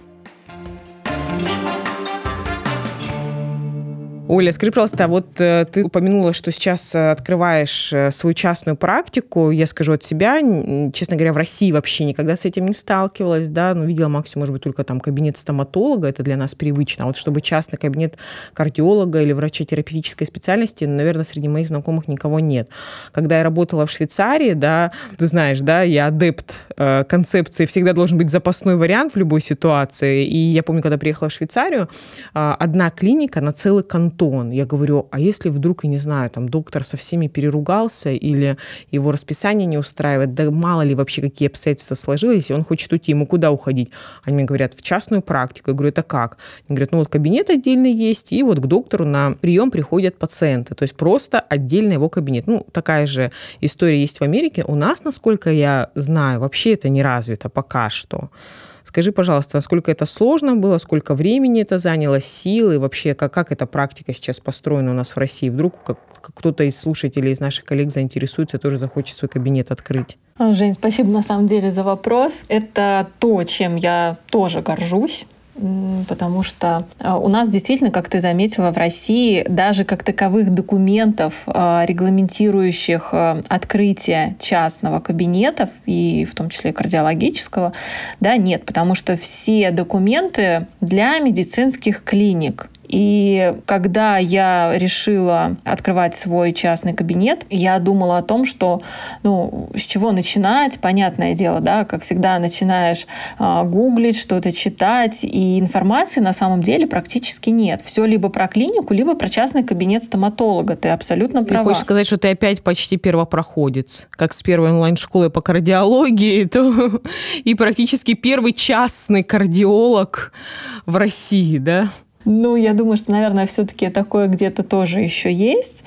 Оля, скажи, пожалуйста, вот э, ты упомянула, что сейчас э, открываешь э, свою частную практику. Я скажу от себя, честно говоря, в России вообще никогда с этим не сталкивалась, да, ну, видела максимум, может быть, только там кабинет стоматолога, это для нас привычно. А вот чтобы частный кабинет кардиолога или врача терапевтической специальности, наверное, среди моих знакомых никого нет. Когда я работала в Швейцарии, да, ты знаешь, да, я адепт э, концепции «всегда должен быть запасной вариант в любой ситуации». И я помню, когда приехала в Швейцарию, э, одна клиника на целый тон. Я говорю, а если вдруг, я не знаю, там доктор со всеми переругался или его расписание не устраивает, да мало ли вообще какие обстоятельства сложились, и он хочет уйти, ему куда уходить? Они мне говорят, в частную практику. Я говорю, это как? Они говорят, ну вот кабинет отдельный есть, и вот к доктору на прием приходят пациенты. То есть просто отдельно его кабинет. Ну, такая же история есть в Америке. У нас, насколько я знаю, вообще это не развито пока что. Скажи, пожалуйста, насколько это сложно было, сколько времени это заняло, силы, вообще как, как эта практика сейчас построена у нас в России? Вдруг как, как кто-то из слушателей, из наших коллег заинтересуется, тоже захочет свой кабинет открыть? Жень, спасибо на самом деле за вопрос. Это то, чем я тоже горжусь потому что а, у нас действительно, как ты заметила, в России даже как таковых документов, а, регламентирующих а, открытие частного кабинета, и в том числе кардиологического, да, нет, потому что все документы для медицинских клиник. И когда я решила открывать свой частный кабинет, я думала о том, что, ну, с чего начинать, понятное дело, да, как всегда начинаешь э, гуглить, что-то читать, и информации на самом деле практически нет. Все либо про клинику, либо про частный кабинет стоматолога. Ты абсолютно права. Ты хочешь сказать, что ты опять почти первопроходец, как с первой онлайн-школы по кардиологии, то и практически первый частный кардиолог в России, да? Ну, я думаю, что, наверное, все-таки такое где-то тоже еще есть.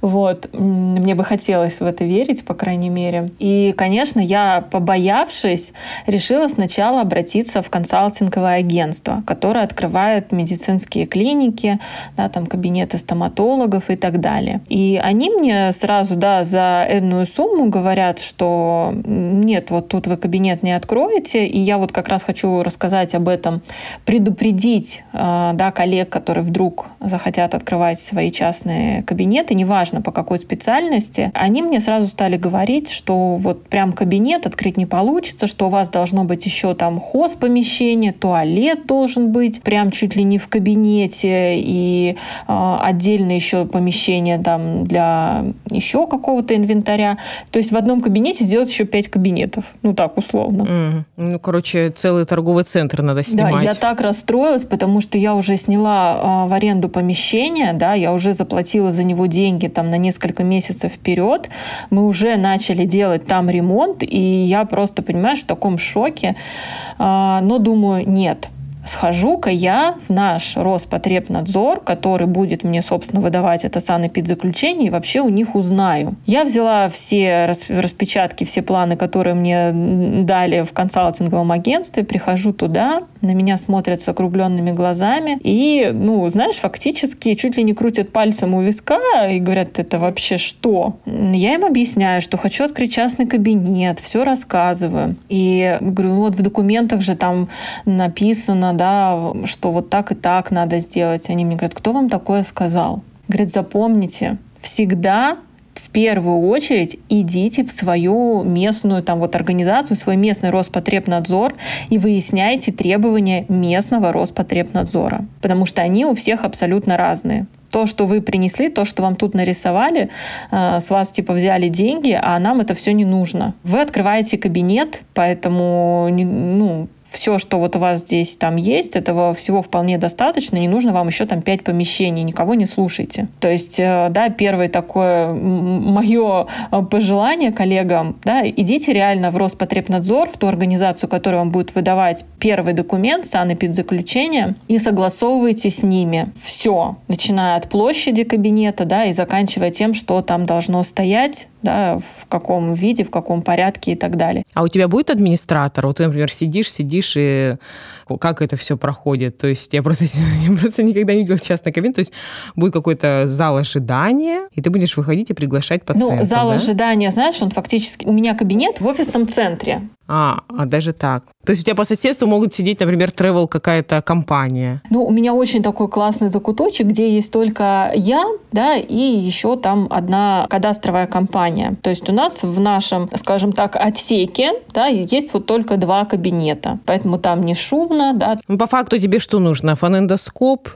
Вот. Мне бы хотелось в это верить, по крайней мере. И, конечно, я, побоявшись, решила сначала обратиться в консалтинговое агентство, которое открывает медицинские клиники, да, там кабинеты стоматологов и так далее. И они мне сразу, да, за энную сумму говорят, что нет, вот тут вы кабинет не откроете, и я вот как раз хочу рассказать об этом, предупредить, а, да, коллег, которые вдруг захотят открывать свои частные кабинеты, неважно по какой специальности, они мне сразу стали говорить, что вот прям кабинет открыть не получится, что у вас должно быть еще там хоз-помещение, туалет должен быть прям чуть ли не в кабинете и э, отдельно еще помещение там для еще какого-то инвентаря. То есть в одном кабинете сделать еще пять кабинетов. Ну так, условно. Mm. Ну, короче, целый торговый центр надо снимать. Да, я так расстроилась, потому что я уже сняла а, в аренду помещение, да, я уже заплатила за него деньги там на несколько месяцев вперед, мы уже начали делать там ремонт, и я просто, понимаешь, в таком шоке, а, но думаю, нет, схожу-ка я в наш Роспотребнадзор, который будет мне, собственно, выдавать это санэпидзаключение, и вообще у них узнаю. Я взяла все распечатки, все планы, которые мне дали в консалтинговом агентстве, прихожу туда, на меня смотрят с округленными глазами, и, ну, знаешь, фактически чуть ли не крутят пальцем у виска и говорят, это вообще что? Я им объясняю, что хочу открыть частный кабинет, все рассказываю. И говорю, ну вот в документах же там написано, да, что вот так и так надо сделать. Они мне говорят, кто вам такое сказал? Говорят, запомните, всегда в первую очередь идите в свою местную там вот организацию, свой местный Роспотребнадзор и выясняйте требования местного Роспотребнадзора, потому что они у всех абсолютно разные то, что вы принесли, то, что вам тут нарисовали, э, с вас типа взяли деньги, а нам это все не нужно. Вы открываете кабинет, поэтому ну, все, что вот у вас здесь там есть, этого всего вполне достаточно, не нужно вам еще там пять помещений, никого не слушайте. То есть, э, да, первое такое мое э, пожелание коллегам, да, идите реально в Роспотребнадзор, в ту организацию, которая вам будет выдавать первый документ, санэпидзаключение, и согласовывайте с ними все, начиная от площади кабинета, да, и заканчивая тем, что там должно стоять, да, в каком виде, в каком порядке и так далее. А у тебя будет администратор? Вот ты, например, сидишь, сидишь, и как это все проходит? То есть я просто, я просто никогда не видела частный кабинет. То есть будет какой-то зал ожидания, и ты будешь выходить и приглашать ну, пациентов, Ну, зал да? ожидания, знаешь, он фактически... У меня кабинет в офисном центре. А, а даже так. То есть у тебя по соседству могут сидеть, например, travel какая-то компания. Ну, у меня очень такой классный закуточек, где есть только я, да, и еще там одна кадастровая компания. То есть у нас в нашем, скажем так, отсеке, да, есть вот только два кабинета. Поэтому там не шумно, да. Ну, по факту тебе что нужно? Фонендоскоп,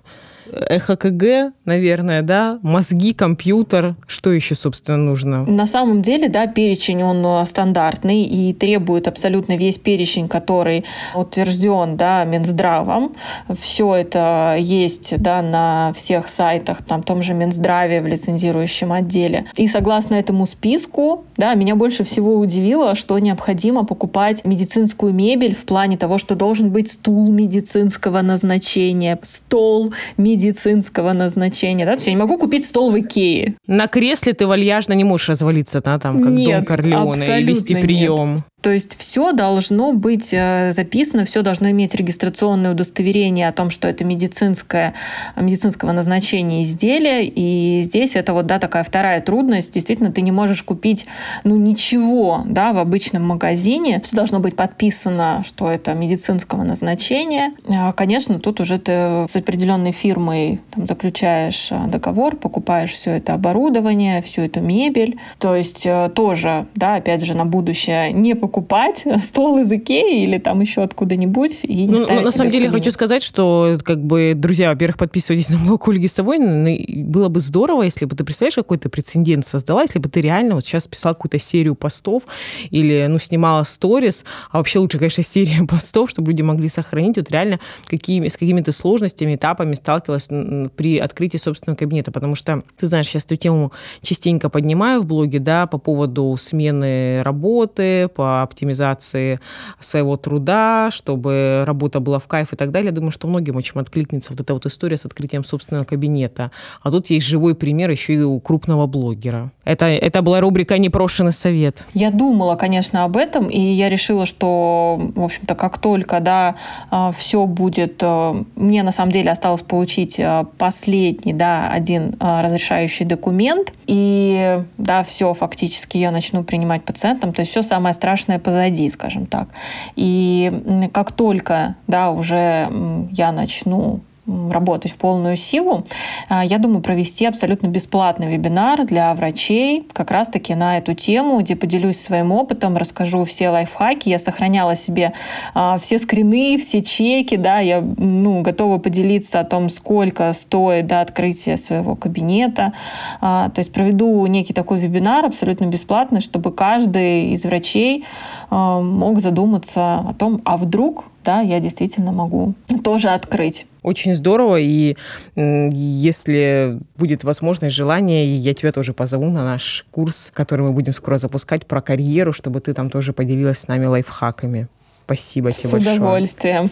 ЭХКГ, наверное, да, мозги, компьютер, что еще, собственно, нужно? На самом деле, да, перечень, он э, стандартный и требует абсолютно весь перечень, который утвержден, да, Минздравом. Все это есть, да, на всех сайтах, там, том же Минздраве, в лицензирующем отделе. И согласно этому списку, да, меня больше всего удивило, что необходимо покупать медицинскую мебель в плане того, что должен быть стул медицинского назначения, стол медицинского медицинского назначения. Да? То есть я не могу купить стол в Икее. На кресле ты вальяжно не можешь развалиться, да, там, как Нет, Дон Корлеоне, и вести прием. Нет. То есть все должно быть э, записано, все должно иметь регистрационное удостоверение о том, что это медицинское, медицинского назначения изделия. И здесь это вот, да, такая вторая трудность. Действительно, ты не можешь купить, ну, ничего, да, в обычном магазине. Все должно быть подписано, что это медицинского назначения. А, конечно, тут уже ты с определенной фирмой там, заключаешь э, договор, покупаешь все это оборудование, всю эту мебель. То есть э, тоже, да, опять же, на будущее не покупать покупать стол из Икеи или там еще откуда-нибудь и не ну, На самом деле хочу сказать, что как бы, друзья, во-первых, подписывайтесь на блог Ольги Савойны. Было бы здорово, если бы ты, представляешь, какой-то прецедент создала, если бы ты реально вот сейчас писала какую-то серию постов или, ну, снимала сторис, а вообще лучше, конечно, серия постов, чтобы люди могли сохранить вот реально какими, с какими-то сложностями, этапами сталкивалась при открытии собственного кабинета, потому что, ты знаешь, сейчас эту тему частенько поднимаю в блоге, да, по поводу смены работы, по оптимизации своего труда, чтобы работа была в кайф и так далее. Я думаю, что многим очень откликнется вот эта вот история с открытием собственного кабинета. А тут есть живой пример еще и у крупного блогера. Это, это была рубрика «Непрошенный совет». Я думала, конечно, об этом, и я решила, что, в общем-то, как только, да, а, все будет... А, мне, на самом деле, осталось получить а, последний, да, один разрешающий документ, и, да, все, фактически я начну принимать пациентам. То есть все самое страшное страшное позади, скажем так. И как только да, уже я начну работать в полную силу, а, я думаю провести абсолютно бесплатный вебинар для врачей как раз-таки на эту тему, где поделюсь своим опытом, расскажу все лайфхаки. Я сохраняла себе а, все скрины, все чеки, да, я ну, готова поделиться о том, сколько стоит до открытия своего кабинета. А, то есть проведу некий такой вебинар абсолютно бесплатный, чтобы каждый из врачей мог задуматься о том, а вдруг да, я действительно могу тоже открыть. Очень здорово, и если будет возможность, желание, я тебя тоже позову на наш курс, который мы будем скоро запускать про карьеру, чтобы ты там тоже поделилась с нами лайфхаками. Спасибо тебе С большое. С удовольствием.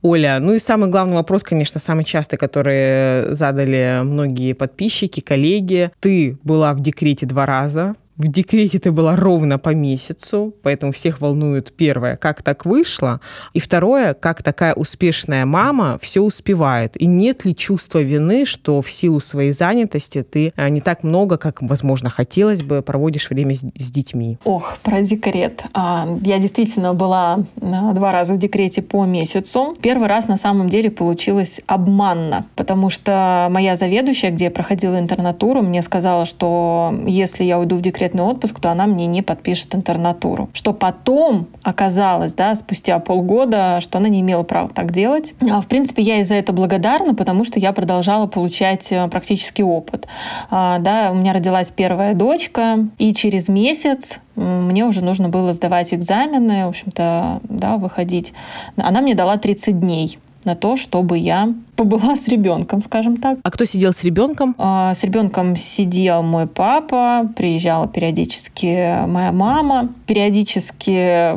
Оля, ну и самый главный вопрос, конечно, самый частый, который задали многие подписчики, коллеги. Ты была в декрете два раза, в декрете ты была ровно по месяцу, поэтому всех волнует первое, как так вышло, и второе, как такая успешная мама все успевает, и нет ли чувства вины, что в силу своей занятости ты э, не так много, как, возможно, хотелось бы, проводишь время с, с детьми? Ох, про декрет. А, я действительно была э, два раза в декрете по месяцу. Первый раз на самом деле получилось обманно, потому что моя заведующая, где я проходила интернатуру, мне сказала, что если я уйду в декрет декретный отпуск, то она мне не подпишет интернатуру. Что потом оказалось, да, спустя полгода, что она не имела права так делать. А, в принципе, я ей за это благодарна, потому что я продолжала получать э, практический опыт. А, да, у меня родилась первая дочка, и через месяц мне уже нужно было сдавать экзамены, в общем-то, да, выходить. Она мне дала 30 дней на то, чтобы я побыла с ребенком, скажем так. А кто сидел с ребенком? А, с ребенком сидел мой папа, приезжала периодически моя мама, периодически,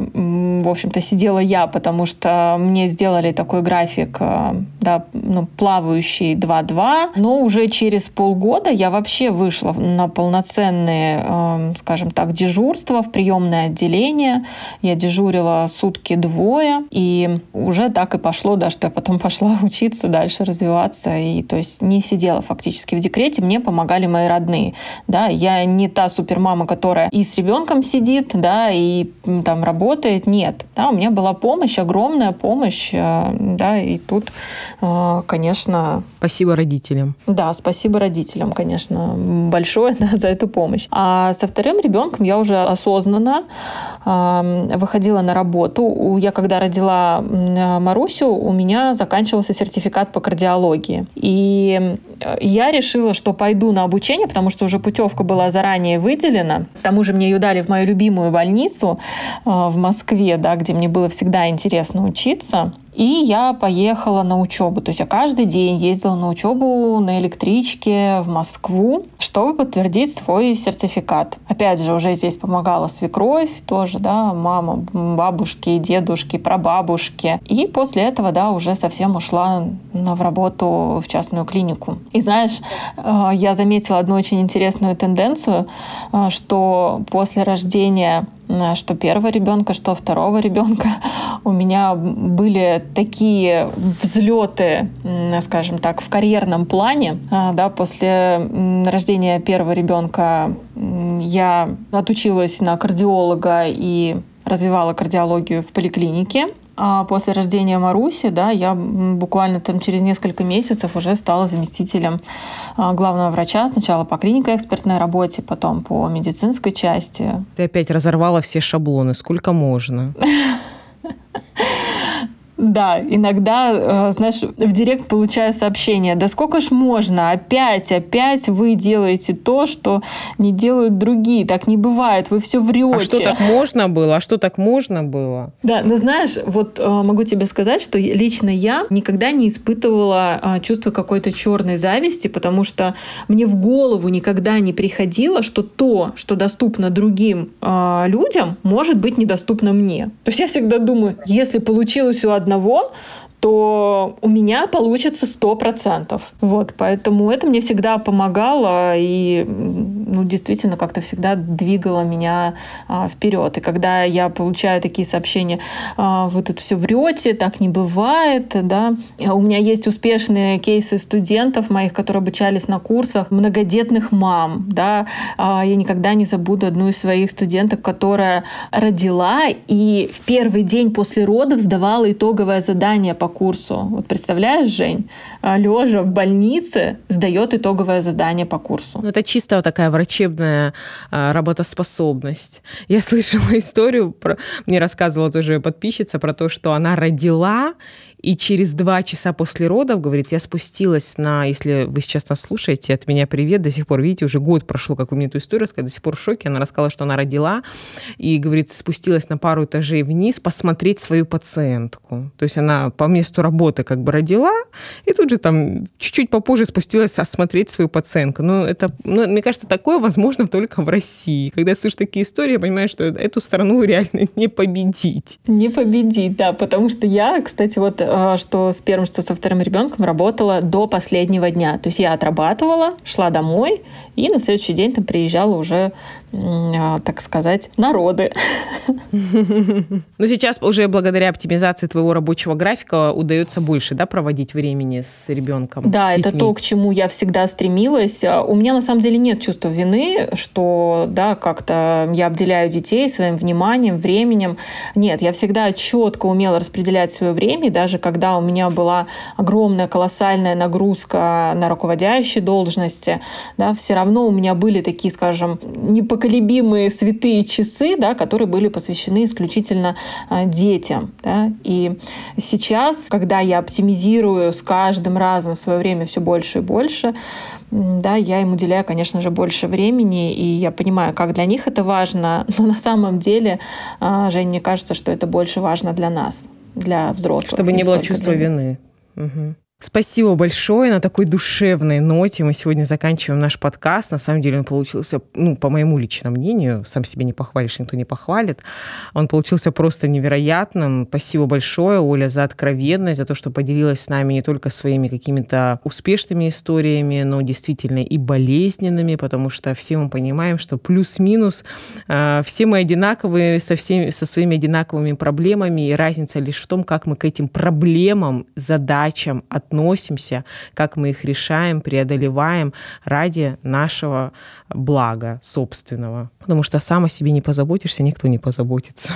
в общем-то, сидела я, потому что мне сделали такой график, а, да, ну, плавающий 2-2, но уже через полгода я вообще вышла на полноценные, а, скажем так, дежурства в приемное отделение. Я дежурила сутки двое, и уже так и пошло, да, что я потом пошла учиться дальше дальше развиваться. И то есть не сидела фактически в декрете, мне помогали мои родные. Да, я не та супермама, которая и с ребенком сидит, да, и там работает. Нет. Да, у меня была помощь, огромная помощь, э, да, и тут, э, конечно... Спасибо родителям. Да, спасибо родителям, конечно, большое да, за эту помощь. А со вторым ребенком я уже осознанно выходила на работу. Я когда родила Марусю, у меня заканчивался сертификат по кардиологии. И э, я решила, что пойду на обучение, потому что уже путевка была заранее выделена. К тому же мне ее дали в мою любимую больницу э, в Москве, да, где мне было всегда интересно учиться. И я поехала на учебу. То есть я каждый день ездила на учебу на электричке в Москву, чтобы подтвердить свой сертификат. Опять же, уже здесь помогала свекровь тоже, да, мама, бабушки, дедушки, прабабушки. И после этого, да, уже совсем ушла в работу в частную клинику. И знаешь, э, я заметила одну очень интересную тенденцию, э, что после рождения что первого ребенка, что второго ребенка. У меня были такие взлеты, скажем так, в карьерном плане. А, да, после рождения первого ребенка я отучилась на кардиолога и развивала кардиологию в поликлинике. А после рождения Маруси, да, я буквально там через несколько месяцев уже стала заместителем а, главного врача. Сначала по клинико-экспертной работе, потом по медицинской части. Ты опять разорвала все шаблоны. Сколько можно? Да, иногда, э, знаешь, в директ получаю сообщение, да сколько ж можно, опять, опять вы делаете то, что не делают другие, так не бывает, вы все врете. А что так можно было? А что так можно было? Да, но знаешь, вот э, могу тебе сказать, что лично я никогда не испытывала э, чувство какой-то черной зависти, потому что мне в голову никогда не приходило, что то, что доступно другим людям, может быть недоступно мне. То есть я всегда думаю, если получилось у одного одного, то у меня получится сто процентов. Вот, поэтому это мне всегда помогало и, ну, действительно, как-то всегда двигало меня а, вперед. И когда я получаю такие сообщения, а, вы тут все врете, так не бывает, да. У меня есть успешные кейсы студентов моих, которые обучались на курсах, многодетных мам, да. А, я никогда не забуду одну из своих студенток, которая родила и в первый день после родов сдавала итоговое задание по курсу. Вот представляешь, Жень, а, лежа в больнице, сдает итоговое задание по курсу. Ну, это чисто вот такая врачебная а, работоспособность. Я слышала историю, про... мне рассказывала тоже подписчица про то, что она родила, и через два часа после родов, говорит, я спустилась на, если вы сейчас нас слушаете, от меня привет, до сих пор, видите, уже год прошло, как вы мне эту историю рассказали, до сих пор в шоке. Она рассказала, что она родила, и, говорит, спустилась на пару этажей вниз посмотреть свою пациентку. То есть она по месту работы как бы родила, и тут же там чуть-чуть попозже спустилась осмотреть свою пациентку. Ну, это, ну, мне кажется, такое возможно только в России. Когда слышу такие истории, я понимаю, что эту страну реально не победить. Не победить, да, потому что я, кстати, вот что с первым, что со вторым ребенком работала до последнего дня. То есть я отрабатывала, шла домой, и на следующий день там приезжала уже, э, так сказать, народы. Но сейчас уже благодаря оптимизации твоего рабочего графика удается больше да, проводить времени с ребенком. Да, с это то, к чему я всегда стремилась. У меня на самом деле нет чувства вины, что да, как-то я обделяю детей своим вниманием, временем. Нет, я всегда четко умела распределять свое время, и даже когда у меня была огромная, колоссальная нагрузка на руководящей должности, да, все равно у меня были такие, скажем, непоколебимые святые часы, да, которые были посвящены исключительно а, детям. Да. И сейчас, когда я оптимизирую с каждым разом свое время все больше и больше, да, я им уделяю, конечно же, больше времени, и я понимаю, как для них это важно, но на самом деле, а, Жень, мне кажется, что это больше важно для нас, для взрослых. Чтобы не было чувства вины. Угу. Спасибо большое. На такой душевной ноте мы сегодня заканчиваем наш подкаст. На самом деле он получился, ну, по моему личному мнению, сам себе не похвалишь, никто не похвалит. Он получился просто невероятным. Спасибо большое, Оля, за откровенность, за то, что поделилась с нами не только своими какими-то успешными историями, но действительно и болезненными, потому что все мы понимаем, что плюс-минус э, все мы одинаковые со, всеми, со своими одинаковыми проблемами, и разница лишь в том, как мы к этим проблемам, задачам, от относимся, как мы их решаем, преодолеваем ради нашего блага собственного. Потому что сам о себе не позаботишься, никто не позаботится.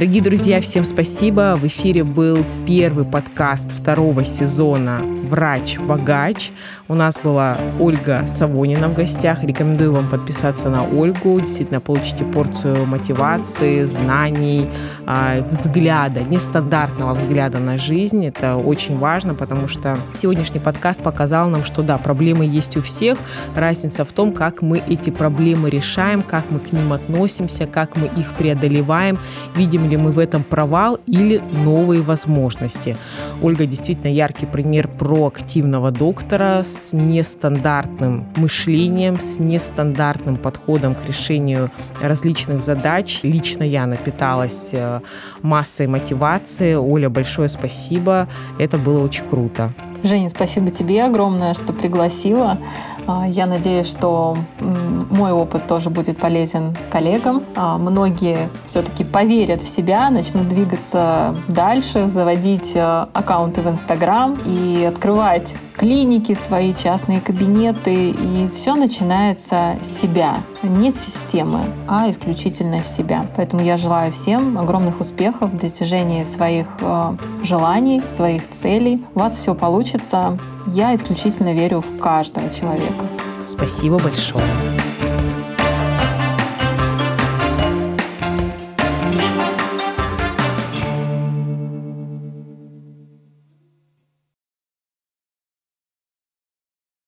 Дорогие друзья, всем спасибо. В эфире был первый подкаст второго сезона «Врач-богач». У нас была Ольга Савонина в гостях. Рекомендую вам подписаться на Ольгу. Действительно, получите порцию мотивации, знаний, а, взгляда, нестандартного взгляда на жизнь. Это очень важно, потому что сегодняшний подкаст показал нам, что да, проблемы есть у всех. Разница в том, как мы эти проблемы решаем, как мы к ним относимся, как мы их преодолеваем, видим ли мы в этом провал или новые возможности. Ольга действительно яркий пример проактивного доктора с нестандартным мышлением, с нестандартным подходом к решению различных задач. Лично я напиталась э, массой мотивации. Оля, большое спасибо. Это было очень круто. Женя, спасибо тебе огромное, что пригласила. А, я надеюсь, что мой опыт тоже будет полезен коллегам. А, многие все-таки поверят в себя, начнут двигаться дальше, заводить э, аккаунты в Инстаграм и открывать клиники, свои частные кабинеты. И все начинается с себя. Не с системы, а исключительно себя. Поэтому я желаю всем огромных успехов в достижении своих э, желаний, своих целей. У вас все получится. Я исключительно верю в каждого человека. Спасибо большое.